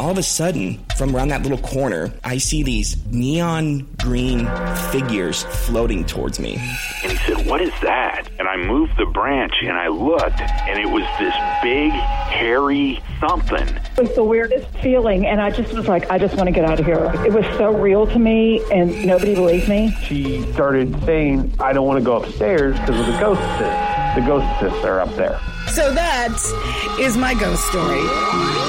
all of a sudden, from around that little corner, I see these neon green figures floating towards me. And he said, What is that? And I moved the branch and I looked, and it was this big, hairy something. It was the weirdest feeling, and I just was like, I just want to get out of here. It was so real to me, and nobody believed me. She started saying, I don't want to go upstairs because of the ghosts. The ghosts are up there. So that is my ghost story.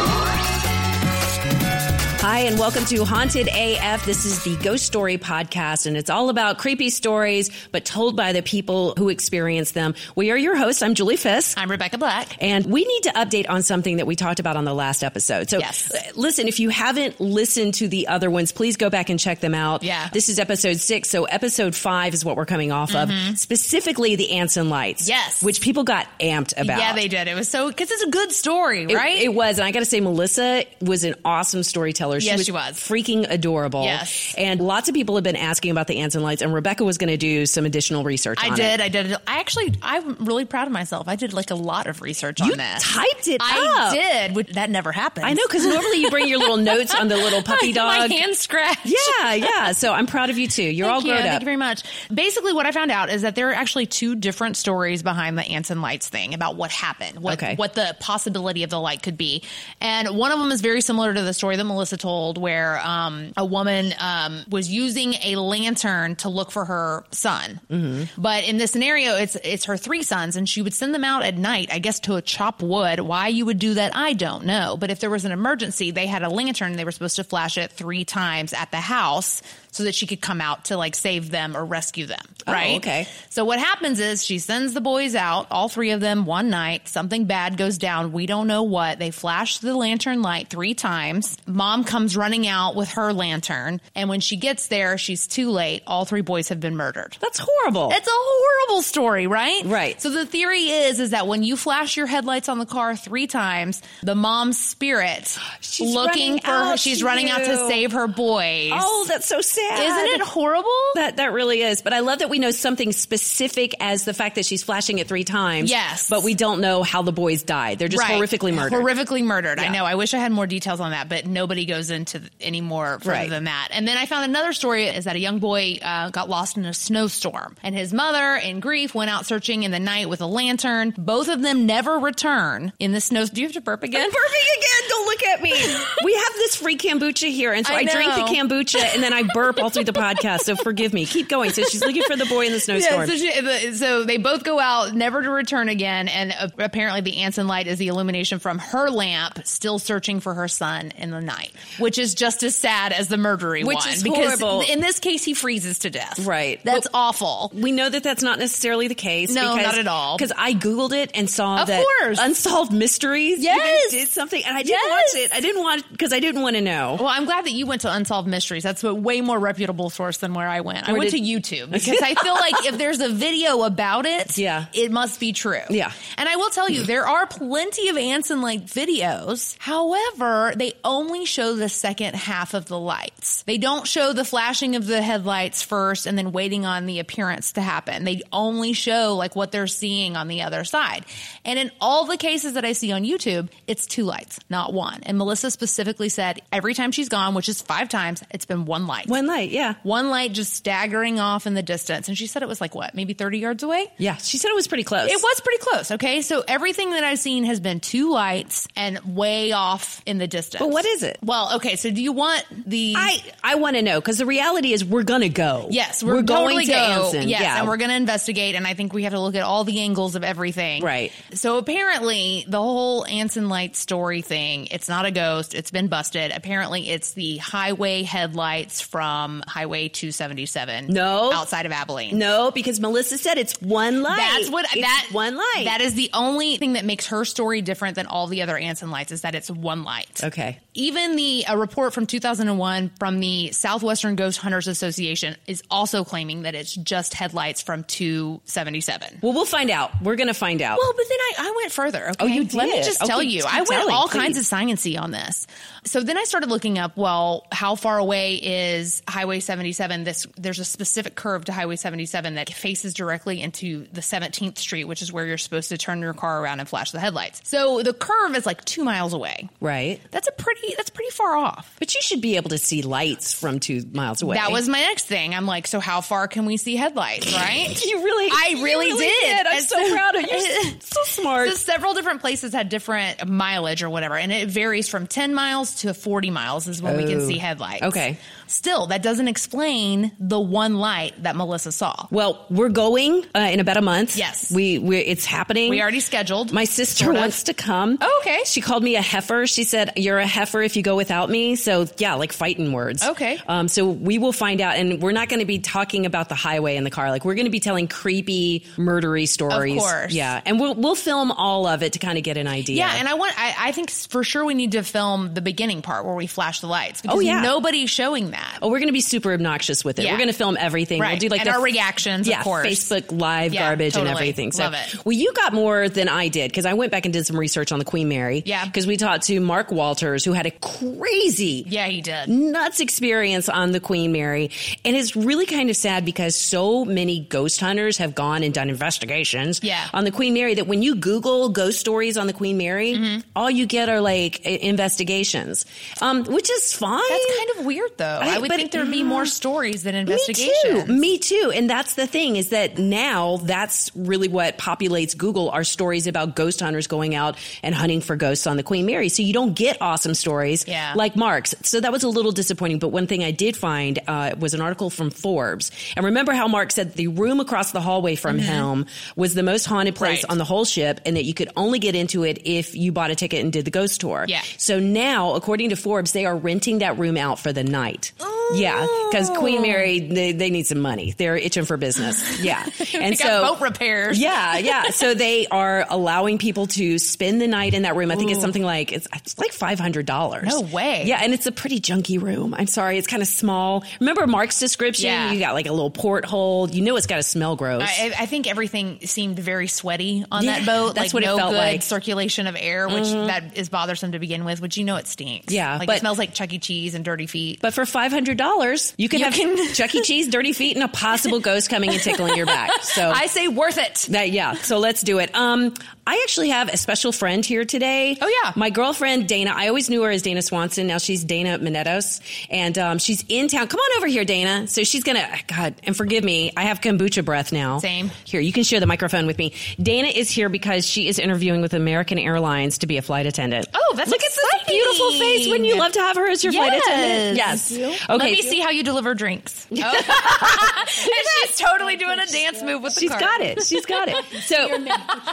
Hi, and welcome to Haunted AF. This is the Ghost Story podcast, and it's all about creepy stories, but told by the people who experience them. We are your hosts. I'm Julie Fisk. I'm Rebekah Black. And we need to update on something that we talked about on the last episode. So, Yes. uh, listen, if you haven't listened to the other ones, please go back and check them out. Yeah. This is episode six. So, episode five is what we're coming off of, specifically the Anson Lights. Mm-hmm. Yes. Which people got amped about. Yeah, they did. It was so because it's a good story, It- right? It, was, and I got to say, Melissa was an awesome storyteller. She Yes, was she was. freaking adorable. Yes. and lots of people have been asking about the Anson lights, and Rebekah was going to do some additional research. I on did. It. I did. I actually, I'm really proud of myself. I did like a lot of research You on this. typed it I up. did. which- That never happened. I know because normally you bring your little notes on the little puppy dog. My hand scratched. Yeah, yeah. So I'm proud of you too. You're all Thank you. grown Thank you very much. Basically, what I found out is that there are actually two different stories behind the Anson lights thing about what happened, what Okay. what the possibility of the light could be, and one of them is very similar to the story that Melissa told, where um, a woman um, was using a lantern to look for her son. Mm-hmm. But in this scenario, it's it's her three sons, and she would send them out at night, I guess, to chop wood. Why you would do that, I don't know. But if there was an emergency, they had a lantern. and They were supposed to flash it three times at the house so that she could come out to like save them or rescue them. Oh, Right? okay. So what happens is she sends the boys out, all three of them, one night. Something bad goes down. We don't know what. They flash the lantern light three times. Mom comes running out with her lantern, and when she gets there, she's too late. All three boys have been murdered. That's horrible. It's a horrible story, right? Right. So the theory is is that when you flash your headlights on the car three times, the mom's spirit She's looking for her, she's running out to save her boys. oh, that's so sad. Isn't it horrible? That that really is. But I love that we know something specific as the fact that she's flashing it three times. Yes. But we don't know how the boys died. They're just Right. horrifically murdered. Horrifically murdered. I know. I wish I had more details on that, but nobody goes into any more further Right. than that. And then I found another story is that a young boy uh, got lost in a snowstorm, and his mother, in grief, went out searching in the night with a lantern. Both of them never return in the snow. Do you have to burp again? I'm burping again. Don't look at me. we have this free kombucha here, and so I, I drink the kombucha and then I burp all through the podcast. So forgive me. Keep going. So she's looking for the boy in the snowstorm. Yeah, so, she, so they both go out, never to return again. And apparently, the Anson light is the illumination from her lamp, still searching for her son in the night, which is just as sad as the murdery Which one. is because horrible. in this case, he freezes to death. Right. That's But- awful. we know that that's not necessarily the case. No, because, not at all. Because I googled it and saw Of that course. unsolved mysteries Yes. did something, and I didn't Yes. watch it. I didn't want because I didn't want to know. Well, I'm glad that you went to Unsolved Mysteries. That's way more reputable source than where I went. I went did- to YouTube because I feel like if there's a video about it, Yeah. it must be true. Yeah. And I will tell you, there are plenty of Anson like videos. However, they only show the second half of the lights. They don't show the flashing of the headlights first and then waiting on the appearance to happen. They only show like what they're seeing on the other side. And in all the cases that I see on YouTube, it's two lights, not one. And Melissa specifically said every time she's gone, which is five times, it's been one light. One light, yeah, One light just staggering off in the distance. And she said it was like what, maybe 30 yards away? yeah. She said it was pretty close. It was pretty close. Okay. So everything that I've seen has been two lights and way off in the distance. But what is it? Well, okay. So do you want the. I I want to know because the reality is we're gonna go. Yes, we're, going totally to go. Anson. Yes, yeah, and we're going to investigate. And I think we have to look at all the angles of everything. Right. So apparently, the whole Anson Light story thing, it's not a ghost. It's been busted. Apparently, it's the highway headlights from Highway 277. No. outside of Abilene. no because Melissa said it's one light. That's what It's that one light. That is the only thing that makes her story different than all the other Anson lights is that it's one light. okay. Even the a report from 2001 from the Southwestern Ghost Hunters Association is also claiming that it's just headlights from 277. Well, we'll find out. We're gonna find out. Well, but then I, I went further. Okay? Oh, you Let me just Okay, tell you, I went telling, all please. kinds of sciencey on this. So then I started looking up. Well, how far away is Highway 77, this there's a specific curve to Highway 77 that faces directly into the 17th Street, which is where you're supposed to turn your car around and flash the headlights. So the curve is like two miles away. Right. That's a pretty that's pretty far off. But you should be able to see lights from two miles away. That was my next thing. I'm like, so how far can we see headlights, right? You really, I you really, did. I'm And so proud of you. So smart. So several different places had different mileage or whatever, and it varies from 10 miles to 40 miles is when we can Oh. see headlights. Okay. Still, that doesn't explain the one light that Melissa saw. Well, we're going uh, in about a month. Yes. we we it's happening. We already scheduled. My sister sort of. wants to come. Oh, okay. She called me a heifer. She said, "You're a heifer if you go without me." So yeah, like fighting words. Okay. Um. So we will find out, and we're not going to be talking about the highway in the car. Like we're going to be telling creepy, murdery stories. course. Yeah, and we'll we'll film all of it to kind of get an idea. Yeah, and I want. I, I think for sure we need to film the beginning part where we flash the lights. Because Oh, yeah. nobody's showing that. Oh, we're going to be super obnoxious with it. Yeah. We're going to film everything. We'll do like And the our reactions, of yeah, course. Facebook Live Yeah, garbage and everything. So, Love it. well, you got more than I did because I went back and did some research on the Queen Mary. Yeah. because we talked to Mark Walters, who had a crazy, Yeah, he did. nuts experience on the Queen Mary, and it's really kind of sad because so many ghost hunters have gone and done investigations. Yeah. on the Queen Mary that when you Google ghost stories on the Queen Mary, Mm-hmm. all you get are like investigations, um, which is fine. That's kind of weird, though. I, I- would but- think there'd be more stories than investigations. Me too. Me too. And that's the thing is that now that's really what populates Google are stories about ghost hunters going out and hunting for ghosts on the Queen Mary. So you don't get awesome stories Yeah. like Mark's. So that was a little disappointing. But one thing I did find uh, was an article from Forbes. And remember how Mark said the room across the hallway from him was the most haunted place Mm-hmm. Right. on the whole ship and that you could only get into it if you bought a ticket and did the ghost tour. Yeah. So now, according to Forbes, they are renting that room out for the night. Yeah, because Queen Mary, they, they need some money. They're itching for business. Yeah, and so boat repairs. Yeah, yeah. So they are allowing people to spend the night in that room. I think it's something like it's, it's like five hundred dollars. No way. Yeah, and it's a pretty junky room. I'm sorry, it's kind of small. Remember Mark's description? Yeah. You got like a little porthole. You know it's got to smell gross. I, I think everything seemed very sweaty on that boat. that's like what it no felt good like. Mm-hmm. circulation of air, which that is bothersome to begin with. Which you know it stinks. Yeah, like but- it smells like Chuck E. Cheese and dirty feet. But for five hundred dollars, you can You have can- Chuck E. Cheese, dirty feet, and a possible ghost coming and tickling your back. So I say worth it. That yeah, so let's do it. Um, I actually have a special friend here today. Oh, yeah. my girlfriend Dana. I always knew her as Dana Swanson. Now she's Dana Minetos, and um, she's in town. Come on over here, Dana. So she's gonna. God, and forgive me, I have kombucha breath now. Same. Here, you can share the microphone with me. Dana is here because she is interviewing with American Airlines to be a flight attendant. Oh, that's look at this beautiful face. Wouldn't you love to have her as your flight attendant? Yes. Okay. Let me see how you deliver drinks. and she's totally doing a dance move with the She's cart. got it. She's got it. So,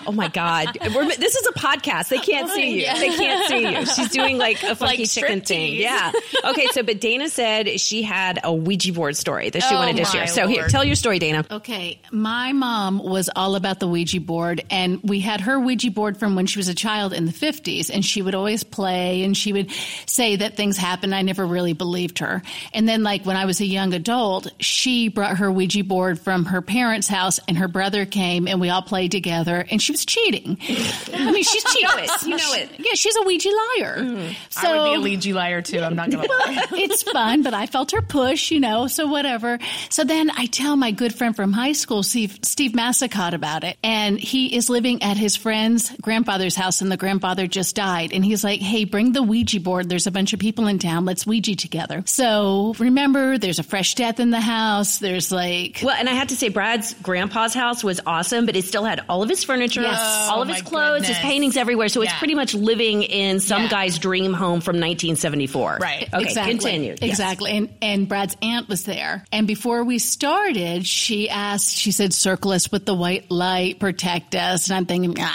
oh my God, We're, this is a podcast. They can't see you. They can't see you. She's doing like a funky Like chicken thing. Yeah. Okay. So, but Dana said she had a Ouija board story that she Oh wanted to share. So here, tell your story, Dana. Okay, my mom was all about the Ouija board, and we had her Ouija board from when she was a child in the 50s, and she would always play and she would say that things happened. I never really believed her. And then, like, when I was a young adult, she brought her Ouija board from her parents' house, and her brother came, and we all played together, and she was cheating. I mean, she's cheating. You know it. Yeah, she's a Ouija liar. Mm. So, I would be a Ouija liar too. I'm not gonna lie. it's fun, but I felt her push, you know, so whatever. So then I tell my good friend from high school, Steve, Steve Massacott, about it. And he is living at his friend's grandfather's house, and the grandfather just died. And he's like, hey, bring the Ouija board. There's a bunch of people in town. Let's Ouija together. So remember, there's a fresh death in the house. There's like, Well, and I have to say, Brad's grandpa's house was awesome, but it still had all of his furniture, Yes. all of Oh, his my clothes, his paintings everywhere. So it's pretty much living in some Yeah. guy's dream home from 1974. Right. Okay. exactly. Continue. Yes. Exactly. And and Brad's aunt was there. And before we started, she asked, she said, circle us with the white light, protect us. And I'm thinking, blah,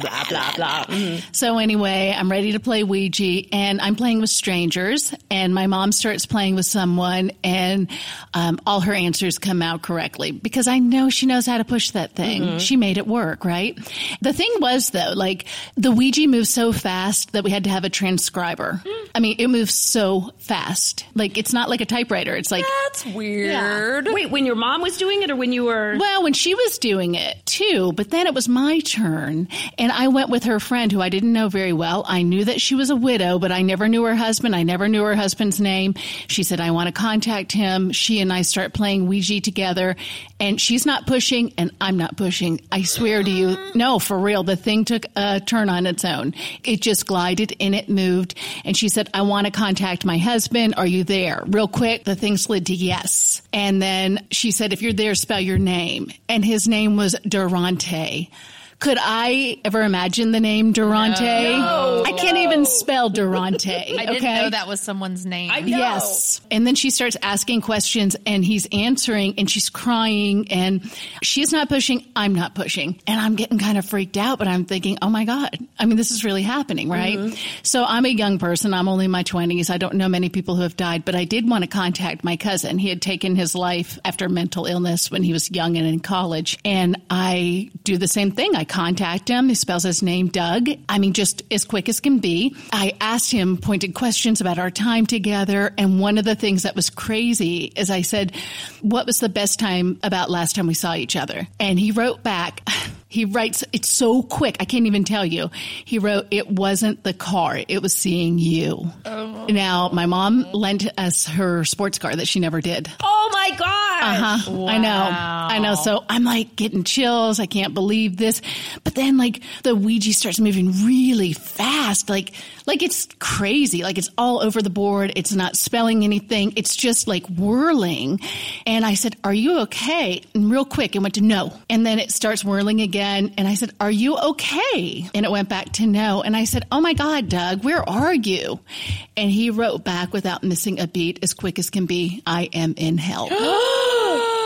blah, blah, blah. Mm-hmm. So anyway, I'm ready to play Ouija and I'm playing with strangers. And my mom starts playing with someone and um, all her answers come out correctly because I know she knows how to push that thing. Mm-hmm. She made it work, right? The thing was though, like the Ouija moved so fast that we had to have a transcriber. Hmm. I mean, it moves so fast. Like it's not like a typewriter. It's like That's weird. Wait, when your mom was doing it or when you were. Well, when she was doing it too, but then it was my turn. And I went with her friend who I didn't know very well. I knew that she was a widow, but I never knew her husband. I never knew her husband's name. She said, I want to contact him. She and I start playing Ouija together. And she's not pushing, and I'm not pushing. I swear to you, no, for real. The thing took a turn on its own. It just glided and it moved. And she said, I want to contact my husband. Are you there? Real quick, the thing slid to yes. And then she said, if you're there, spell your name. And his name was Durante. Could I ever imagine the name Durante? No. I can't even spell Durante. I didn't okay? know that was someone's name. Yes. And then she starts asking questions and he's answering and she's crying and she's not pushing. I'm not pushing. And I'm getting kind of freaked out, but I'm thinking, oh my God. I mean, this is really happening, right? Mm-hmm. So I'm a young person. I'm only in my 20s. I don't know many people who have died, but I did want to contact my cousin. He had taken his life after mental illness when he was young and in college. And I do the same thing. I contact him. He spells his name Doug. I mean, just as quick as can be. I asked him pointed questions about our time together. And one of the things that was crazy is I said, what was the best time about last time we saw each other? And he wrote back, he writes, it's so quick. I can't even tell you. He wrote, it wasn't the car. It was seeing you. Now, my mom lent us her sports car that she never did. Oh my God. Uh huh. I know. I know. So I'm like getting chills. I can't believe this. But then like the Ouija starts moving really fast. Like, like it's crazy. Like it's all over the board. It's not spelling anything. It's just like whirling. And I said, are you okay? And real quick, it went to no. And then it starts whirling again. And I said, are you okay? And it went back to no. And I said, oh my God, Doug, where are you? And he wrote back without missing a beat as quick as can be. I am in hell.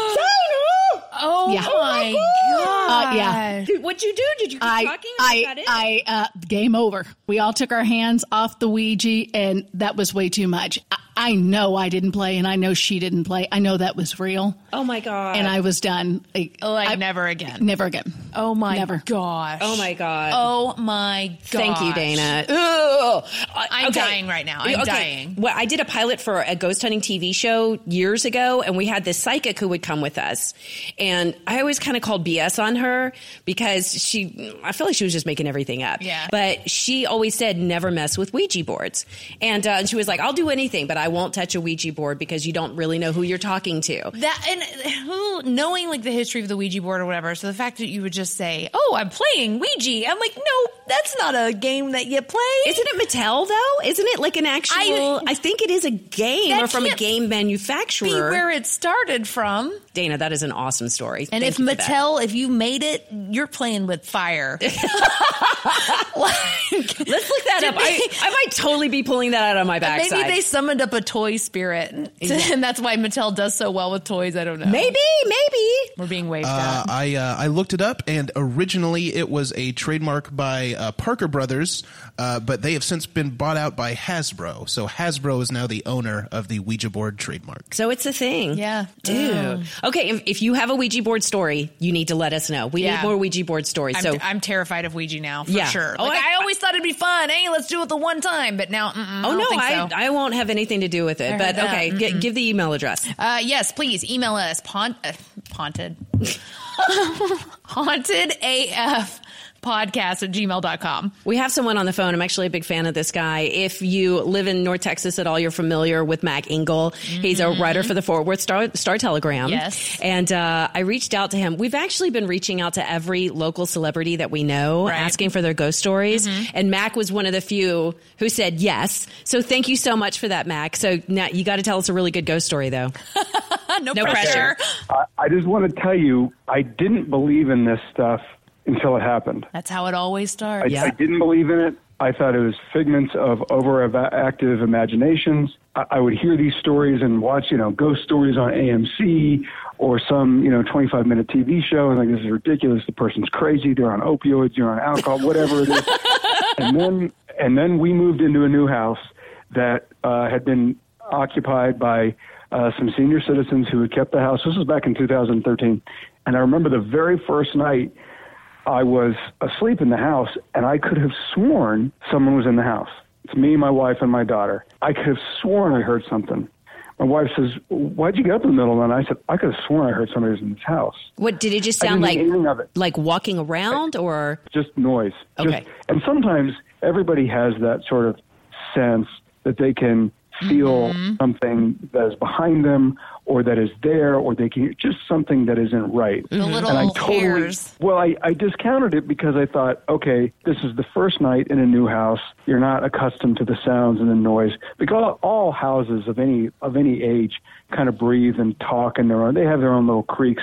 Oh Yeah. my god! Uh, yeah. What'd you do? Did you keep I, talking? I. I, uh, game over. We all took our hands off the Ouija and that was way too much. I, I know I didn't play and I know she didn't play. I know that was real oh my God. and I was done. Like, Like I- never again. Never again. Oh my Never. gosh! Oh my God. Oh my god! Thank you, Dana. Ugh. I'm dying right now. I'm dying. Well, I did a pilot for a ghost hunting TV show years ago, and we had this psychic who would come with us. And I always kind of called BS on her because she, I feel like she was just making everything up. Yeah. But she always said, never mess with Ouija boards. And, uh, and she was like, I'll do anything, but I won't touch a Ouija board because you don't really know who you're talking to. That and who knowing like the history of the Ouija board or whatever. So the fact that you would just say, "Oh, I'm playing Ouija," I'm like, no, that's not a game that you play. Isn't it Mattel though? Isn't it like an actual? I, think it is a game or from a game be manufacturer. where it started from? Dana, that is an awesome story. And Thank if you that. Mattel, if you made it, you're playing with fire. Like, Let's look that up. I, they- I might totally be pulling that out of my backside. Maybe they summoned up a toy spirit, and that's why Mattel does so well with toys. I don't know. maybe, maybe. we're being waved Uh, at. I uh, I looked it up, and originally it was a trademark by uh, Parker Brothers, uh, but they have since been bought out by Hasbro. So Hasbro is now the owner of the Ouija board trademark. So it's a thing. Yeah. Dude. Mm. Okay, if, if you have a Ouija board story, you need to let us know. We Yeah. need more Ouija board stories. I'm, so I'm terrified of Ouija now, for Yeah. sure. Oh, I- I, always thought it'd be fun. Hey, let's do it the one time. But now, mm-mm, Oh I don't no, I, so. I won't have anything to do with it. But that. okay, gi- give the email address. Uh, yes, please email us. Pont, uh, ponted. Haunted AF podcast at gmail.com. We have someone on the phone. I'm actually a big fan of this guy. If you live in North Texas at all, you're familiar with Mac Engel. He's a writer for the Fort Worth Star, Star Telegram. Mm-hmm. Yes. And uh, I reached out to him. We've actually been reaching out to every local celebrity that we know, Right. Mm-hmm. asking for their ghost stories. And Mac was one of the few who said yes. So thank you so much for that, Mac. So now you got to tell us a really good ghost story, though. no, No pressure. pressure. I, I just want to tell you, I didn't believe in this stuff until it happened. That's how it always I, starts. I didn't believe in it. I thought it was figments of overactive imaginations. I, I would hear these stories and watch, you know, ghost stories on AMC or some, you know, 25 minute TV show and like, this is ridiculous. The person's crazy. They're on opioids. You're on alcohol, whatever it is. and then, and then we moved into a new house that uh, had been occupied by uh, some senior citizens who had kept the house. This was back in 2013. And I remember the very first night I was asleep in the house, and I could have sworn someone was in the house. It's me, my wife, and my daughter. I could have sworn I heard something. My wife says, "Why'd you get up in the middle of the night?" I said, "I could have sworn I heard somebody was in this house." What did it just sound like? think anything of it. Like walking around, or just noise. Just- Okay. and sometimes everybody has that sort of sense that they can feel Mm-hmm. something that is behind them or that is there or they can hear just something that isn't right. The little and I totally, hairs. Well, I, I discounted it because I thought, okay, this is the first night in a new house. You're not accustomed to the sounds and the noise. Because all, all houses of any of any age kind of breathe and talk in their own. They have their own little creaks.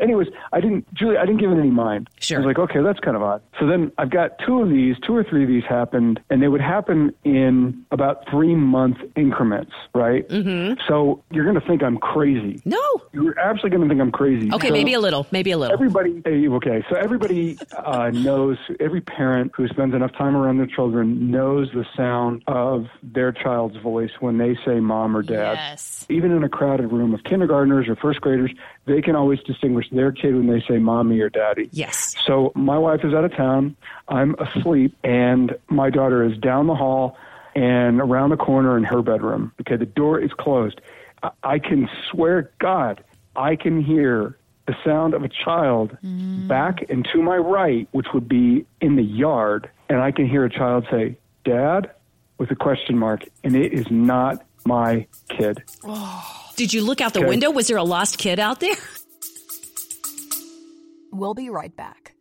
Anyways, I didn't, Julie, I didn't give it any mind. Sure. I was like, okay, that's kind of odd. So then I've got two of these, two or three of these happened, and they would happen in about three month increments, right? Mm-hmm. So you're going to think I'm crazy. no? You're absolutely going to think I'm crazy. Okay, So- maybe a little, maybe a little. Everybody, okay, so everybody uh, knows, every parent who spends enough time around their children knows the sound of their child's voice when they say mom or dad. Yes. Even in a crowded room of kindergartners or first graders, they can always distinguish their kid when they say mommy or daddy. Yes. So my wife is out of town. I'm asleep, and my daughter is down the hall and around the corner in her bedroom. Okay, the door is closed. I, I can swear, God, I can hear the sound of a child mm. back and to my right, which would be in the yard, and I can hear a child say, "Dad," with a question mark, and it is not my kid. Oh. Did you look out the Okay. window? Was there a lost kid out there? We'll be right back.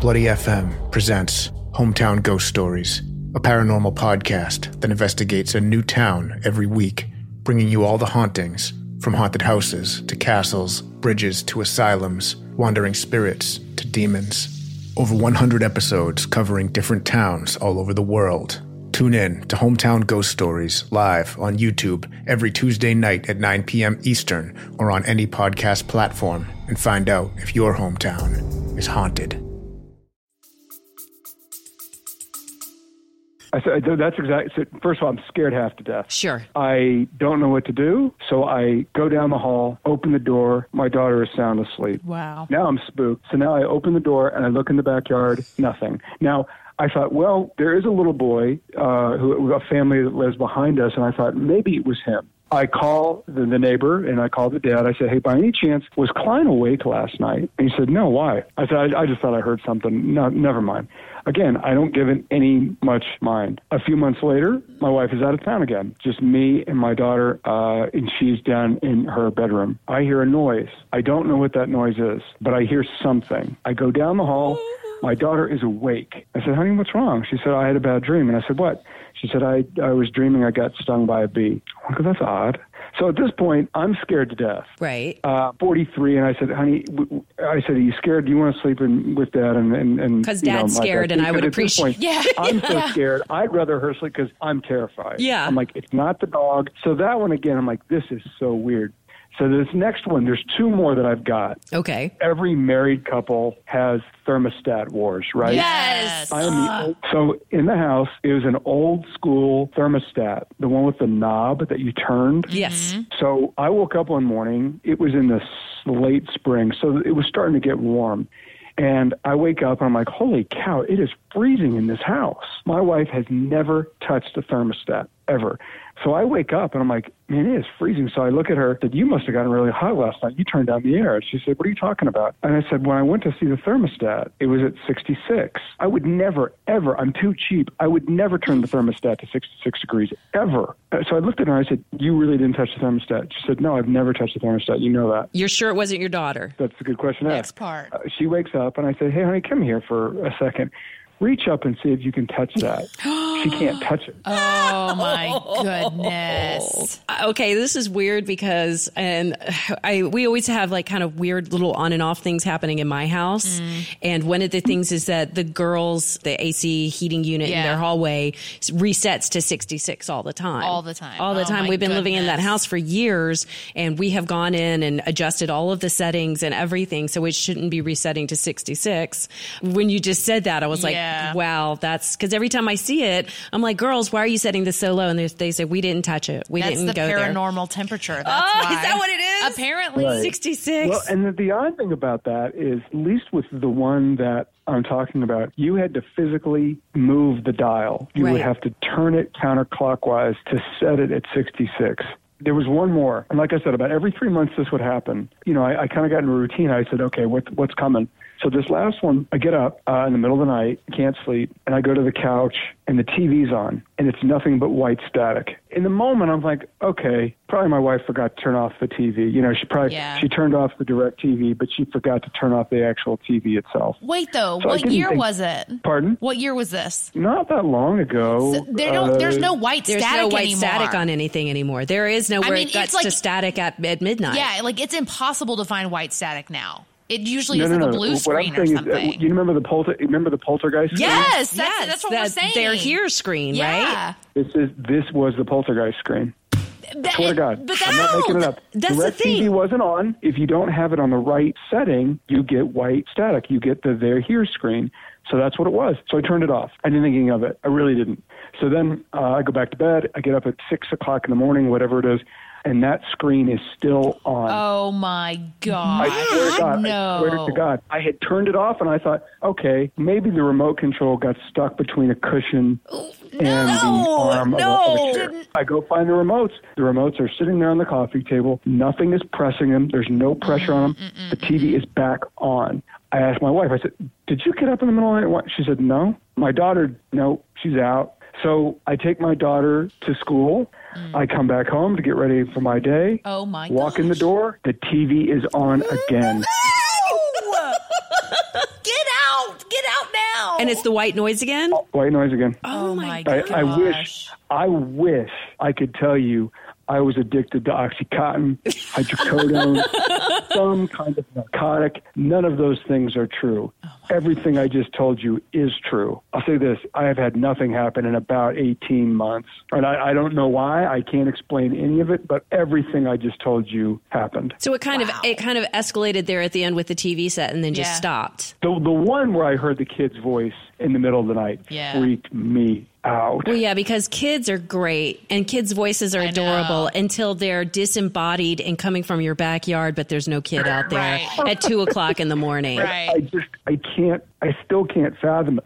Bloody FM presents Hometown Ghost Stories, a paranormal podcast that investigates a new town every week, bringing you all the hauntings from haunted houses to castles, bridges to asylums, wandering spirits to demons. Over 100 episodes covering different towns all over the world. Tune in to Hometown Ghost Stories live on YouTube every Tuesday night at 9 p.m. Eastern or on any podcast platform and find out if your hometown is haunted. I said, that's exactly. So first of all, I'm scared half to death. Sure. I don't know what to do, so I go down the hall, open the door. My daughter is sound asleep. Wow. Now I'm spooked. So now I open the door and I look in the backyard. Nothing. Now I thought, well, there is a little boy, uh, who a family that lives behind us, and I thought maybe it was him. I call the, the neighbor and I call the dad. I said, "Hey, by any chance was Klein awake last night?" And he said, "No, why?" I said, "I, I just thought I heard something. No, never mind." Again, I don't give it any much mind. A few months later, my wife is out of town again. Just me and my daughter, uh, and she's down in her bedroom. I hear a noise. I don't know what that noise is, but I hear something. I go down the hall. My daughter is awake. I said, honey, what's wrong? She said, I had a bad dream. And I said, what? She said, I, I was dreaming I got stung by a bee. Go, that's odd. So at this point, I'm scared to death. Right. Uh, 43, and I said, honey, I said, are you scared? Do you want to sleep in, with dad? And, and, and 'Cause you know, Dad's like scared, and I would Because appreciate- point, Yeah. I'm so Yeah. scared. I'd rather her sleep because I'm terrified. Yeah. I'm like, it's not the dog. So that one again, I'm like, this is so weird. So this next one, there's two more that I've got. Okay. Every married couple has thermostat wars, right? Yes. I am the ah. old, so in the house, it was an old school thermostat, the one with the knob that you turned. Yes. Mm-hmm. So I woke up one morning. It was in the late spring, so it was starting to get warm. And I wake up and I'm like, holy cow, it is freezing in this house. My wife has never touched a thermostat, ever. So I wake up and I'm like, man, it is freezing. So I look at her, I said, you must have gotten really hot last night. You turned down the air. And she said, what are you talking about? And I said, when I went to see the thermostat, it was at 66. I would never, ever, I'm too cheap. I would never turn the thermostat to 66 degrees, ever. Uh, So I looked at her and I said, you really didn't touch the thermostat? She said, no, I've never touched the thermostat. You know that. You're sure it wasn't your daughter? That's a good question to Next part. Uh, she wakes up and I said, "Hey, honey, come here for a second. Reach up and see if you can touch that." she can't touch it. Oh my goodness. Uh, Okay, this is weird because and I we always have like kind of weird little on and off things happening in my house. And one of the things is that the girls, the AC heating unit in their hallway resets to 66 all the time. All the time. All the Oh, time. We've been living in that house for years and we have gone in and adjusted all of the settings and everything so it shouldn't be resetting to 66. When you just said that I was like, Yeah. wow, that's cuz every time I see it, I'm like, "Girls, why are you setting this so low?" And they, they say, "We didn't touch it. We That's didn't the go there." paranormal temperature. That's Oh, why. is that what it is? Apparently. Right. 66. Well, and the, the odd thing about that is, at least with the one that I'm talking about, you had to physically move the dial. You Right. would have to turn it counterclockwise to set it at 66. There was one more, and like I said, about every three months this would happen. You know, I, I kind of got in a routine. I said, okay, what, what's coming? So this last one, I get up uh, in the middle of the night, can't sleep, and I go to the couch, and the TV's on, and it's nothing but white static. In the moment, I'm like, okay, probably my wife forgot to turn off the TV. You know, she probably Yeah. she turned off the DirecTV, but she forgot to turn off the actual TV itself. Wait though, So what year think- was it? Pardon? What year was this? Not that long ago. So there don't, there's uh, no white There's static no white anymore. static on anything anymore. There is no I mean, it gets like- to static at, at midnight. Yeah, like it's impossible to find white static now. It usually No, is no, like no. a blue what screen I'm or saying something. is, uh, you remember the polter, remember the poltergeist? screen? yes, that's, Yes, that's what that- we're saying. They're here screen, yeah. right? This is this was the poltergeist screen. That- Swear to God, But I'm not that's making it up. That's the Direct thing. TV wasn't on. If you don't have it on the right setting, you get white static. You get the they're here screen. So that's what it was. So I turned it off. I didn't think anything of it. I really didn't. So then uh, I go back to bed. I get up at six o'clock in the morning, whatever it is, and that screen is still on. Oh my god! I swear to God, no. I swear to God. I had turned it off and I thought, okay, maybe the remote control got stuck between a cushion and the arm of, a, of a chair. I go find the remotes. The remotes are sitting there on the coffee table. Nothing is pressing them. There's no pressure on them. The TV is back on. I asked my wife, I said, did you get up in the middle of the night? She said, no. My daughter, no, she's out. So I take my daughter to school. I come back home to get ready for my day. Oh my Walk in the door. The TV is on again. Get out! Get out now! And it's the white noise again? Oh, white noise again. oh, oh my I, god! I wish, I wish I could tell you I was addicted to OxyContin, hydrocodone, some kind of narcotic. None of those things are true. Oh, Everything I just told you is true. I'll say this: I have had nothing happen in about 18 months, and I, I don't know why. I can't explain any of it, but everything I just told you happened. So it kind of it kind of escalated there at the end with the TV set and then just Yeah. stopped. The the one where I heard the kid's voice in the middle of the night Yeah. freaked me out. Well, yeah, because kids are great and kids' voices are I adorable know. until they're disembodied and coming from your backyard, but there's no kid out there Right. at two o'clock in the morning. Right. I just I can't I still can't fathom.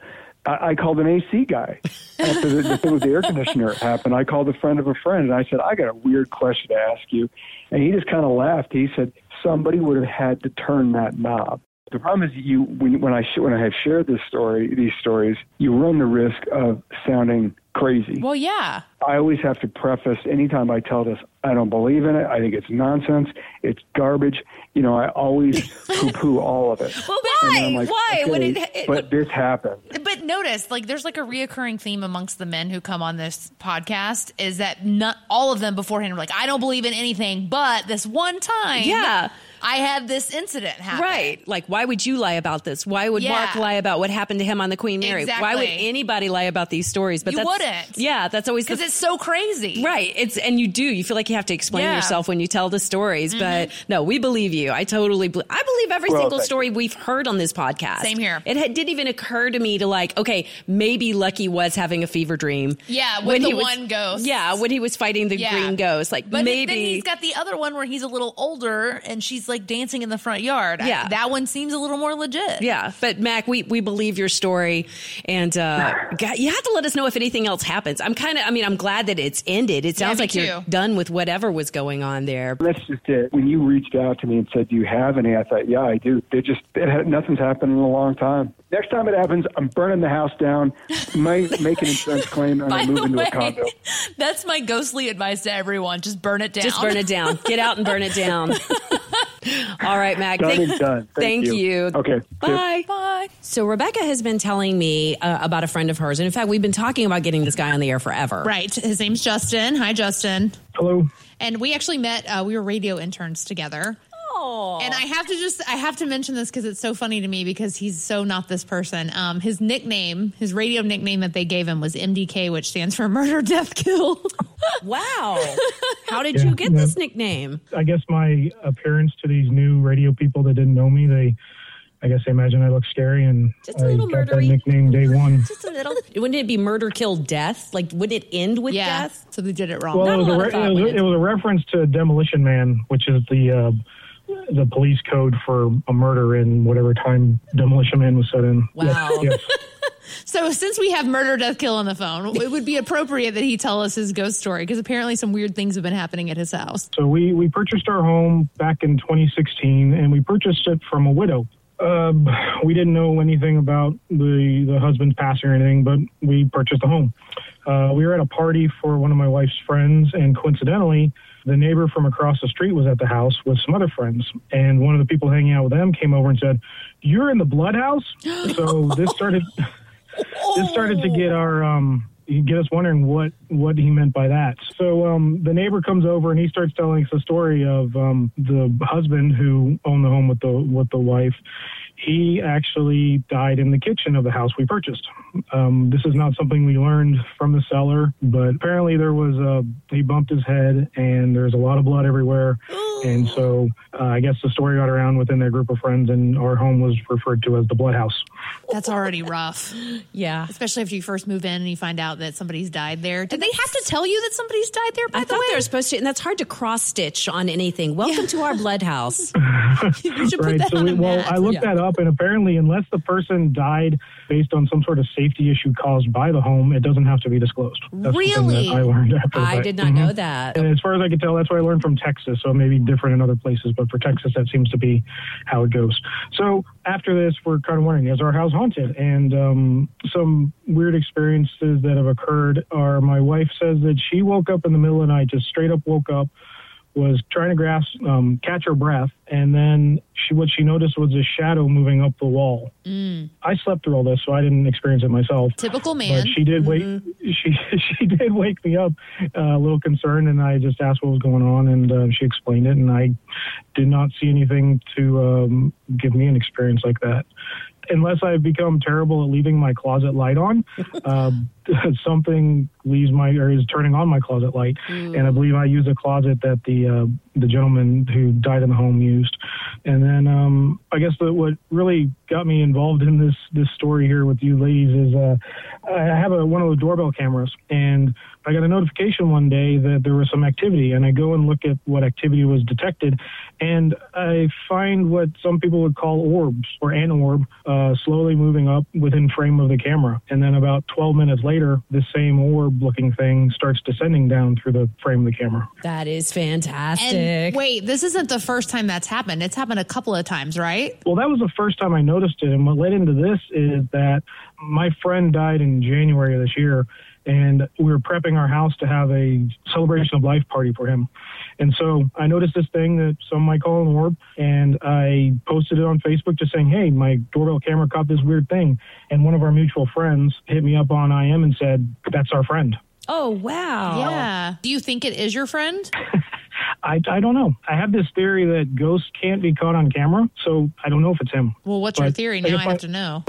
I, I called an AC guy after the, the thing with the air conditioner happened. I called a friend of a friend and I said I got a weird question to ask you, and he just kind of laughed. He said somebody would have had to turn that knob. The problem is you when when I when I have shared this story these stories, you run the risk of sounding crazy. well, yeah. I always have to preface anytime I tell this, I don't believe in it. I think it's nonsense. It's garbage. You know, I always poo poo all of it. Well, why? Like, why? Okay, it, it- but this happened. But notice, like, there's like a reoccurring theme amongst the men who come on this podcast is that not all of them beforehand are like, I don't believe in anything, but this one time, Yeah. I had this incident happen. Right. Like, why would you lie about this? Why would Yeah. Mark lie about what happened to him on the Queen Mary? Why would anybody lie about these stories? But You that's, wouldn't. Yeah, that's always Because it's so crazy. Right. It's and you do. You feel like you have to explain Yeah. yourself when you tell the stories, but Mm-hmm. no, we believe you. I totally believe. I believe every Well, single thank story we've heard on this podcast. Same here. It had, didn't even occur to me to like, okay, maybe Lucky was having a fever dream. Yeah, with when the he was- one ghost. Yeah, when he was fighting the Yeah. green ghost. Like But maybe then he's got the other one where he's a little older and she's like dancing in the front yard. I- Yeah. that one seems a little more legit. Yeah, but Mac, we, we believe your story, and uh, God, you have to let us know if anything else happens. I'm kind of, I mean, I'm glad that it's ended. It sounds me like you're done with whatever was going on there. That's just it. When you reached out to me and said, "Do you have any?" I thought, "Yeah, I do." They just it had, nothing's happened in a long time. Next time it happens, I'm burning the house down, might make an insurance claim, and I move the into a condo. that's my ghostly advice to everyone. Just burn it down. Just burn it down. Get out and burn it down. All right, Mac. Done Thank, and done. thank Thank you. you. Okay. Bye. Bye. So Rebekah has been telling me uh, about a friend of hers, and in fact, we've been talking about getting this guy on the air forever. Right. His name's Justin. Hi, Justin. Hello. And we actually met, uh, we were radio interns together. And I have to just, I have to mention this because it's so funny to me because he's so not this person. Um, his nickname, his radio nickname that they gave him was MDK, which stands for Murder, Death, Kill. Wow. How did Yeah, you get yeah. this nickname? I guess my appearance to these new radio people that didn't know me, they I guess they imagine I look scary, and Just a I little got that nickname day one. Just a little. Wouldn't it be murder, kill, death? Like, would it end with Yeah. death? So they did it wrong. Well, it was a, re- it, was, it was a reference to Demolition Man, which is the uh, the police code for a murder in whatever time Demolition Man was set in. Wow. Yes. So since we have murder, death, kill on the phone, it would be appropriate that he tell us his ghost story because apparently some weird things have been happening at his house. So we, we purchased our home back in 2016, and we purchased it from a widow. Um, we didn't know anything about the the husband's passing or anything, but we purchased the home. Uh, we were at a party for one of my wife's friends, and coincidentally, the neighbor from across the street was at the house with some other friends. And one of the people hanging out with them came over and said, "You're in the blood house." so this started this started to get our um get us wondering what what he meant by that. So um the neighbor comes over and he starts telling us the story of um the husband who owned the home with the with the wife. He actually died in the kitchen of the house we purchased. Um, this is not something we learned from the seller, but apparently there was a he bumped his head and there's a lot of blood everywhere. And so uh, I guess the story got around within their group of friends, and our home was referred to as the Blood House. That's already rough. Yeah. Especially after you first move in and you find out that somebody's died there. Did they have to tell you that somebody's died there, by I the thought way? they were supposed to, and that's hard to cross stitch on anything. Welcome to our blood house. you should put right. that So on we, a well. I looked Yeah. that up, and apparently, unless the person died based on some sort of safety issue caused by the home, it doesn't have to be disclosed. That's Really? I learned after. I that. did not Mhm. know that. And as far as I could tell, that's what I learned from Texas. So it may be different in other places, but for Texas, that seems to be how it goes. So after this, we're kind of wondering, is our house haunted? And um, some weird experiences that have occurred are my wife says that she woke up in the middle of the night, just straight up woke up, was trying to grasp, um, catch her breath, and then she what she noticed was a shadow moving up the wall. I slept through all this, so I didn't experience it myself. Typical man. But she did wake. She she did wake me up uh, a little concerned, and I just asked what was going on, and uh, she explained it, and I did not see anything to um, give me an experience like that. Unless I've become terrible at leaving my closet light on, uh, something leaves my or is turning on my closet light, and I believe I use a closet that the uh, the gentleman who died in the home used. And then um, I guess that what really got me involved in this this story here with you ladies is uh, I have a one of the doorbell cameras, and I got a notification one day that there was some activity, and I go and look at what activity was detected, and I find what some people would call orbs or an orb uh, slowly moving up within frame of the camera, and then about 12 minutes later, the same orb-looking thing starts descending down through the frame of the camera. That is fantastic. and wait, this isn't the first time that's happened. It's happened a couple of times, right? Well, that was the first time I noticed it. And what led into this is that my friend died in January of this year, and we were prepping our house to have a celebration of life party for him. And so I noticed this thing that some might call an orb, and I posted it on Facebook just saying, hey, my doorbell camera caught this weird thing. And one of our mutual friends hit me up on IM and said, that's our friend. oh, wow. Yeah. Do you think it is your friend? I, I don't know. I have this theory that ghosts can't be caught on camera, so I don't know if it's him. Well, what's your theory? I Now I have I- to know.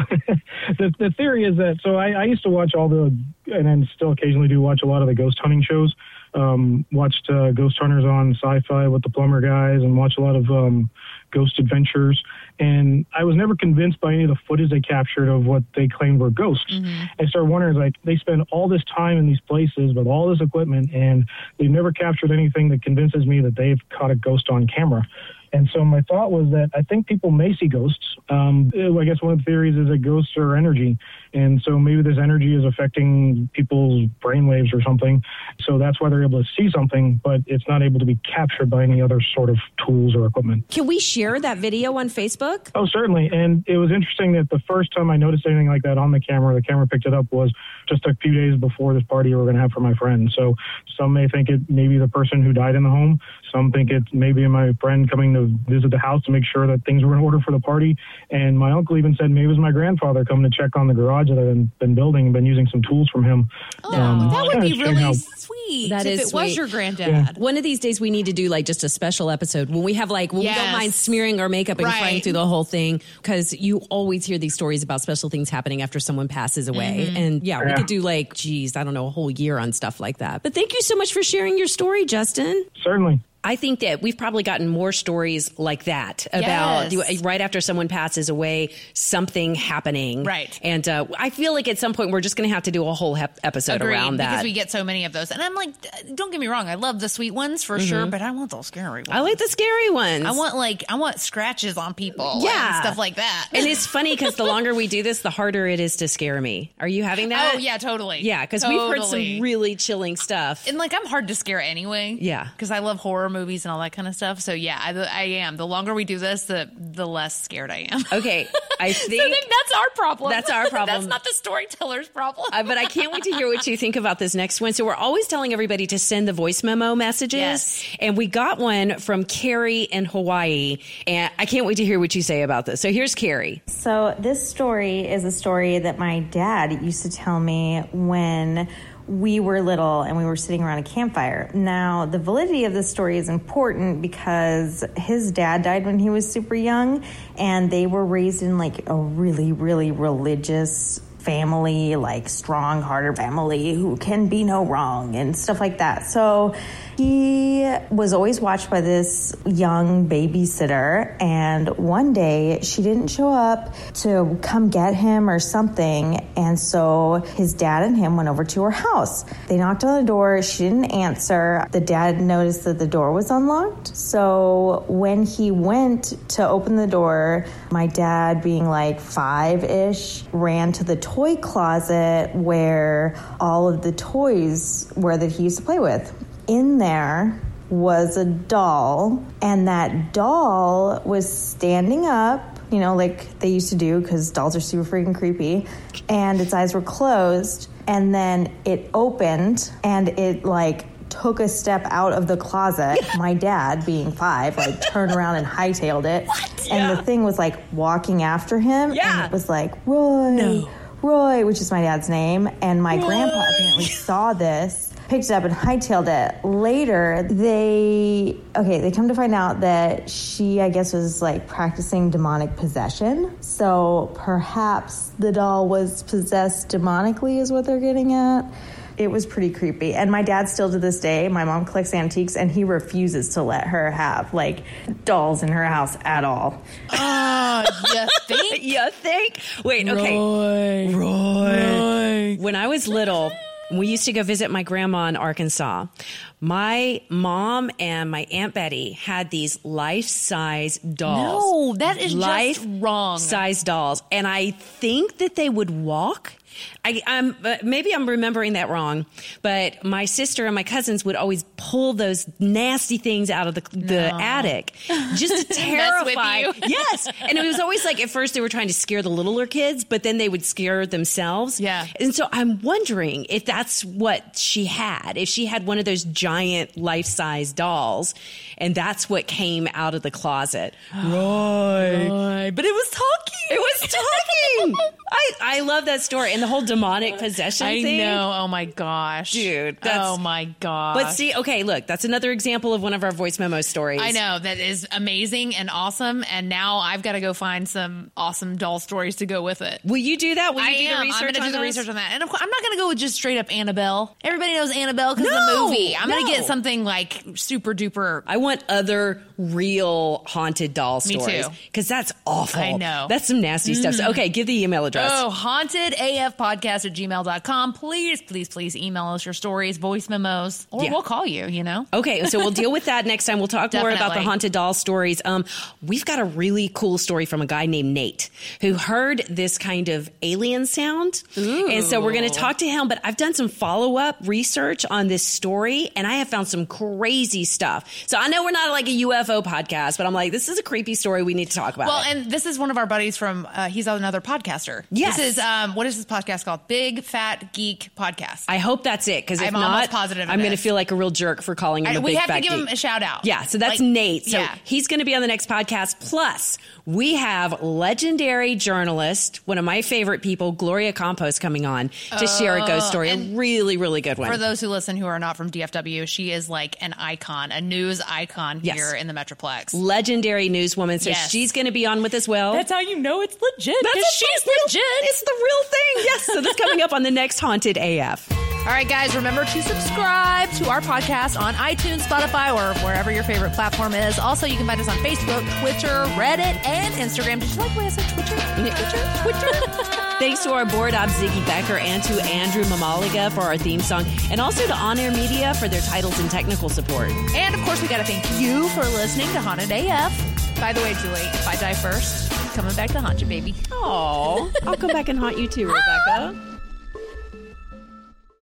the, the theory is that so I, I used to watch all the and then still occasionally do watch a lot of the ghost hunting shows. Um, watched uh, Ghost Hunters on Sci-Fi with the plumber guys, and watched a lot of um, Ghost Adventures. And I was never convinced by any of the footage they captured of what they claimed were ghosts. I started wondering, like, they spend all this time in these places with all this equipment, and they've never captured anything that convinces me that they've caught a ghost on camera. And so my thought was that I think people may see ghosts. Um, I guess one of the theories is that ghosts are energy. And so maybe this energy is affecting people's brainwaves or something. So that's why they're able to see something, but it's not able to be captured by any other sort of tools or equipment. Can we share that video on Facebook? Oh, certainly. And it was interesting that the first time I noticed anything like that on the camera, the camera picked it up was just a few days before this party we were going to have for my friend. So some may think it may be the person who died in the home. Some think it's maybe my friend coming to visit the house to make sure that things were in order for the party. And my uncle even said maybe it was my grandfather coming to check on the garage that I've been, been building and been using some tools from him. Oh, Um, that would yeah, be really how- sweet. That if is it was your granddad. One of these days, we need to do like just a special episode when we have like, when we don't mind smearing our makeup and Right. crying through the whole thing. Cause you always hear these stories about special things happening after someone passes away. Mm-hmm. And yeah, we could do like, geez, I don't know, a whole year on stuff like that. But thank you so much for sharing your story, Justin. Certainly. I think that we've probably gotten more stories like that about Yes. right after someone passes away, something happening. Right. And uh, I feel like at some point we're just going to have to do a whole hep- episode Agreed, around that. because we get so many of those. And I'm like, don't get me wrong, I love the sweet ones for sure, Mhm. but I want those scary ones. I like the scary ones. I want like I want scratches on people, Yeah. and stuff like that. and it's funny because the longer we do this, the harder it is to scare me. Are you having that? Oh yeah, totally. Yeah, because we've heard some really chilling stuff. And like I'm hard to scare anyway. Yeah. because I love horror movies and all that kind of stuff. So yeah, I, I am. The longer we do this, the the less scared I am. Okay, I so think then that's our problem. That's our problem. that's not the storyteller's problem. Uh, but I can't wait to hear what you think about this next one. So we're always telling everybody to send the voice memo messages, Yes. and we got one from Carrie in Hawaii, and I can't wait to hear what you say about this. So here's Carrie. So, this story is a story that my dad used to tell me when we were little and we were sitting around a campfire. Now, the validity of this story is important because his dad died when he was super young, and they were raised in like a really, really religious family, like strong hearted family who can be no wrong and stuff like that. So he was always watched by this young babysitter, and one day she didn't show up to come get him or something, and so his dad and him went over to her house. They knocked on the door, she didn't answer. The dad noticed that the door was unlocked, so when he went to open the door, my dad, being like five ish, ran to the toy closet where all of the toys were that he used to play with. In there was a doll, and that doll was standing up, you know, like they used to do because dolls are super freaking creepy, and its eyes were closed, and then it opened and it like took a step out of the closet. My dad, being five, like turned around and hightailed it. What? And the thing was like walking after him. And it was like, Roy, Roy, which is my dad's name. And my grandpa apparently saw this, picked it up and hightailed it. Later, they, okay, they come to find out that she, I guess, was like practicing demonic possession. So perhaps the doll was possessed demonically, is what they're getting at. It was pretty creepy. And my dad still to this day, my mom collects antiques and he refuses to let her have like dolls in her house at all. Oh, you think? you think? Wait, okay. Roy. Roy. When I was little, we used to go visit my grandma in Arkansas. My mom and my Aunt Betty had these life size dolls. No, that is just life wrong. size dolls. And I think that they would walk. I, I'm uh, maybe I'm remembering that wrong, but my sister and my cousins would always pull those nasty things out of the, the attic just to terrify. you. yes, and it was always like at first they were trying to scare the littler kids, but then they would scare themselves. Yeah. and so I'm wondering if that's what she had. If she had one of those giant life size dolls, and that's what came out of the closet. Roy, but it was talking. It was talking. I I love that story and the whole demonic possession I thing. know. Oh my gosh, Dude, that's- oh my gosh. But see, okay, look, that's another example of one of our voice memo stories. I know that is amazing and awesome, and now I've got to go find some awesome doll stories to go with it. Will you do that? Will you I do the am. research I'm going to do the research on that, and of course, I'm not going to go with just straight up Annabelle. Everybody knows Annabelle because of No, the movie. I'm going to get something like super duper. I want other real haunted doll Me stories too. because that's awful. I know. That's some nasty stuff. So, Mhm. okay, give the email address. Oh, hauntedafpodcast at gmail.com. Please, please, please email us your stories, voice memos, or Yeah. we'll call you, you know? Okay, so we'll deal with that next time. We'll talk more about the haunted doll stories. Um, we've got a really cool story from a guy named Nate who heard this kind of alien sound, and so we're going to talk to him. But I've done some follow up research on this story, and I have found some crazy stuff. So I know we're not like a UFO podcast, but I'm like, this is a creepy story. We need to talk about. Well, it. and this is one of our buddies from, uh, he's on another podcaster. Yes. This is, um, what is this podcast called? Big Fat Geek Podcast. I hope that's it because if I'm not, almost positive I'm going to feel like a real jerk for calling him I- a we big have to fat give him a shout out. Yeah, so that's Like, Nate. So yeah. he's going to be on the next podcast. Plus, we have legendary journalist, one of my favorite people, Gloria Campos, coming on to share a ghost Oh, story. A really, really good one. For those who listen who are not from DFW, she is like an icon, a news icon Yes. here in the Metroplex. legendary newswoman. So Yes. she's going to be on with us. Well, That's how you know it's legit. That's Because a she's legit. It's the real thing. Yes. So that's coming up on the next Haunted AF. All right, guys, remember to subscribe to our podcast on iTunes, Spotify, or wherever your favorite platform is. Also, you can find us on Facebook, Twitter, Reddit, and Instagram. Did you like the way I said Twitter? Twitter? Twitter? Thanks to our board op, Ziggy Becker, and to Andrew Mamaliga for our theme song, and also to On Air Media for their titles and technical support. And of course, we got to thank you for listening to Haunted AF. By the way, Julie, if I die first, coming back to haunt you, baby. Oh, I'll come back and haunt you too, Rebekah.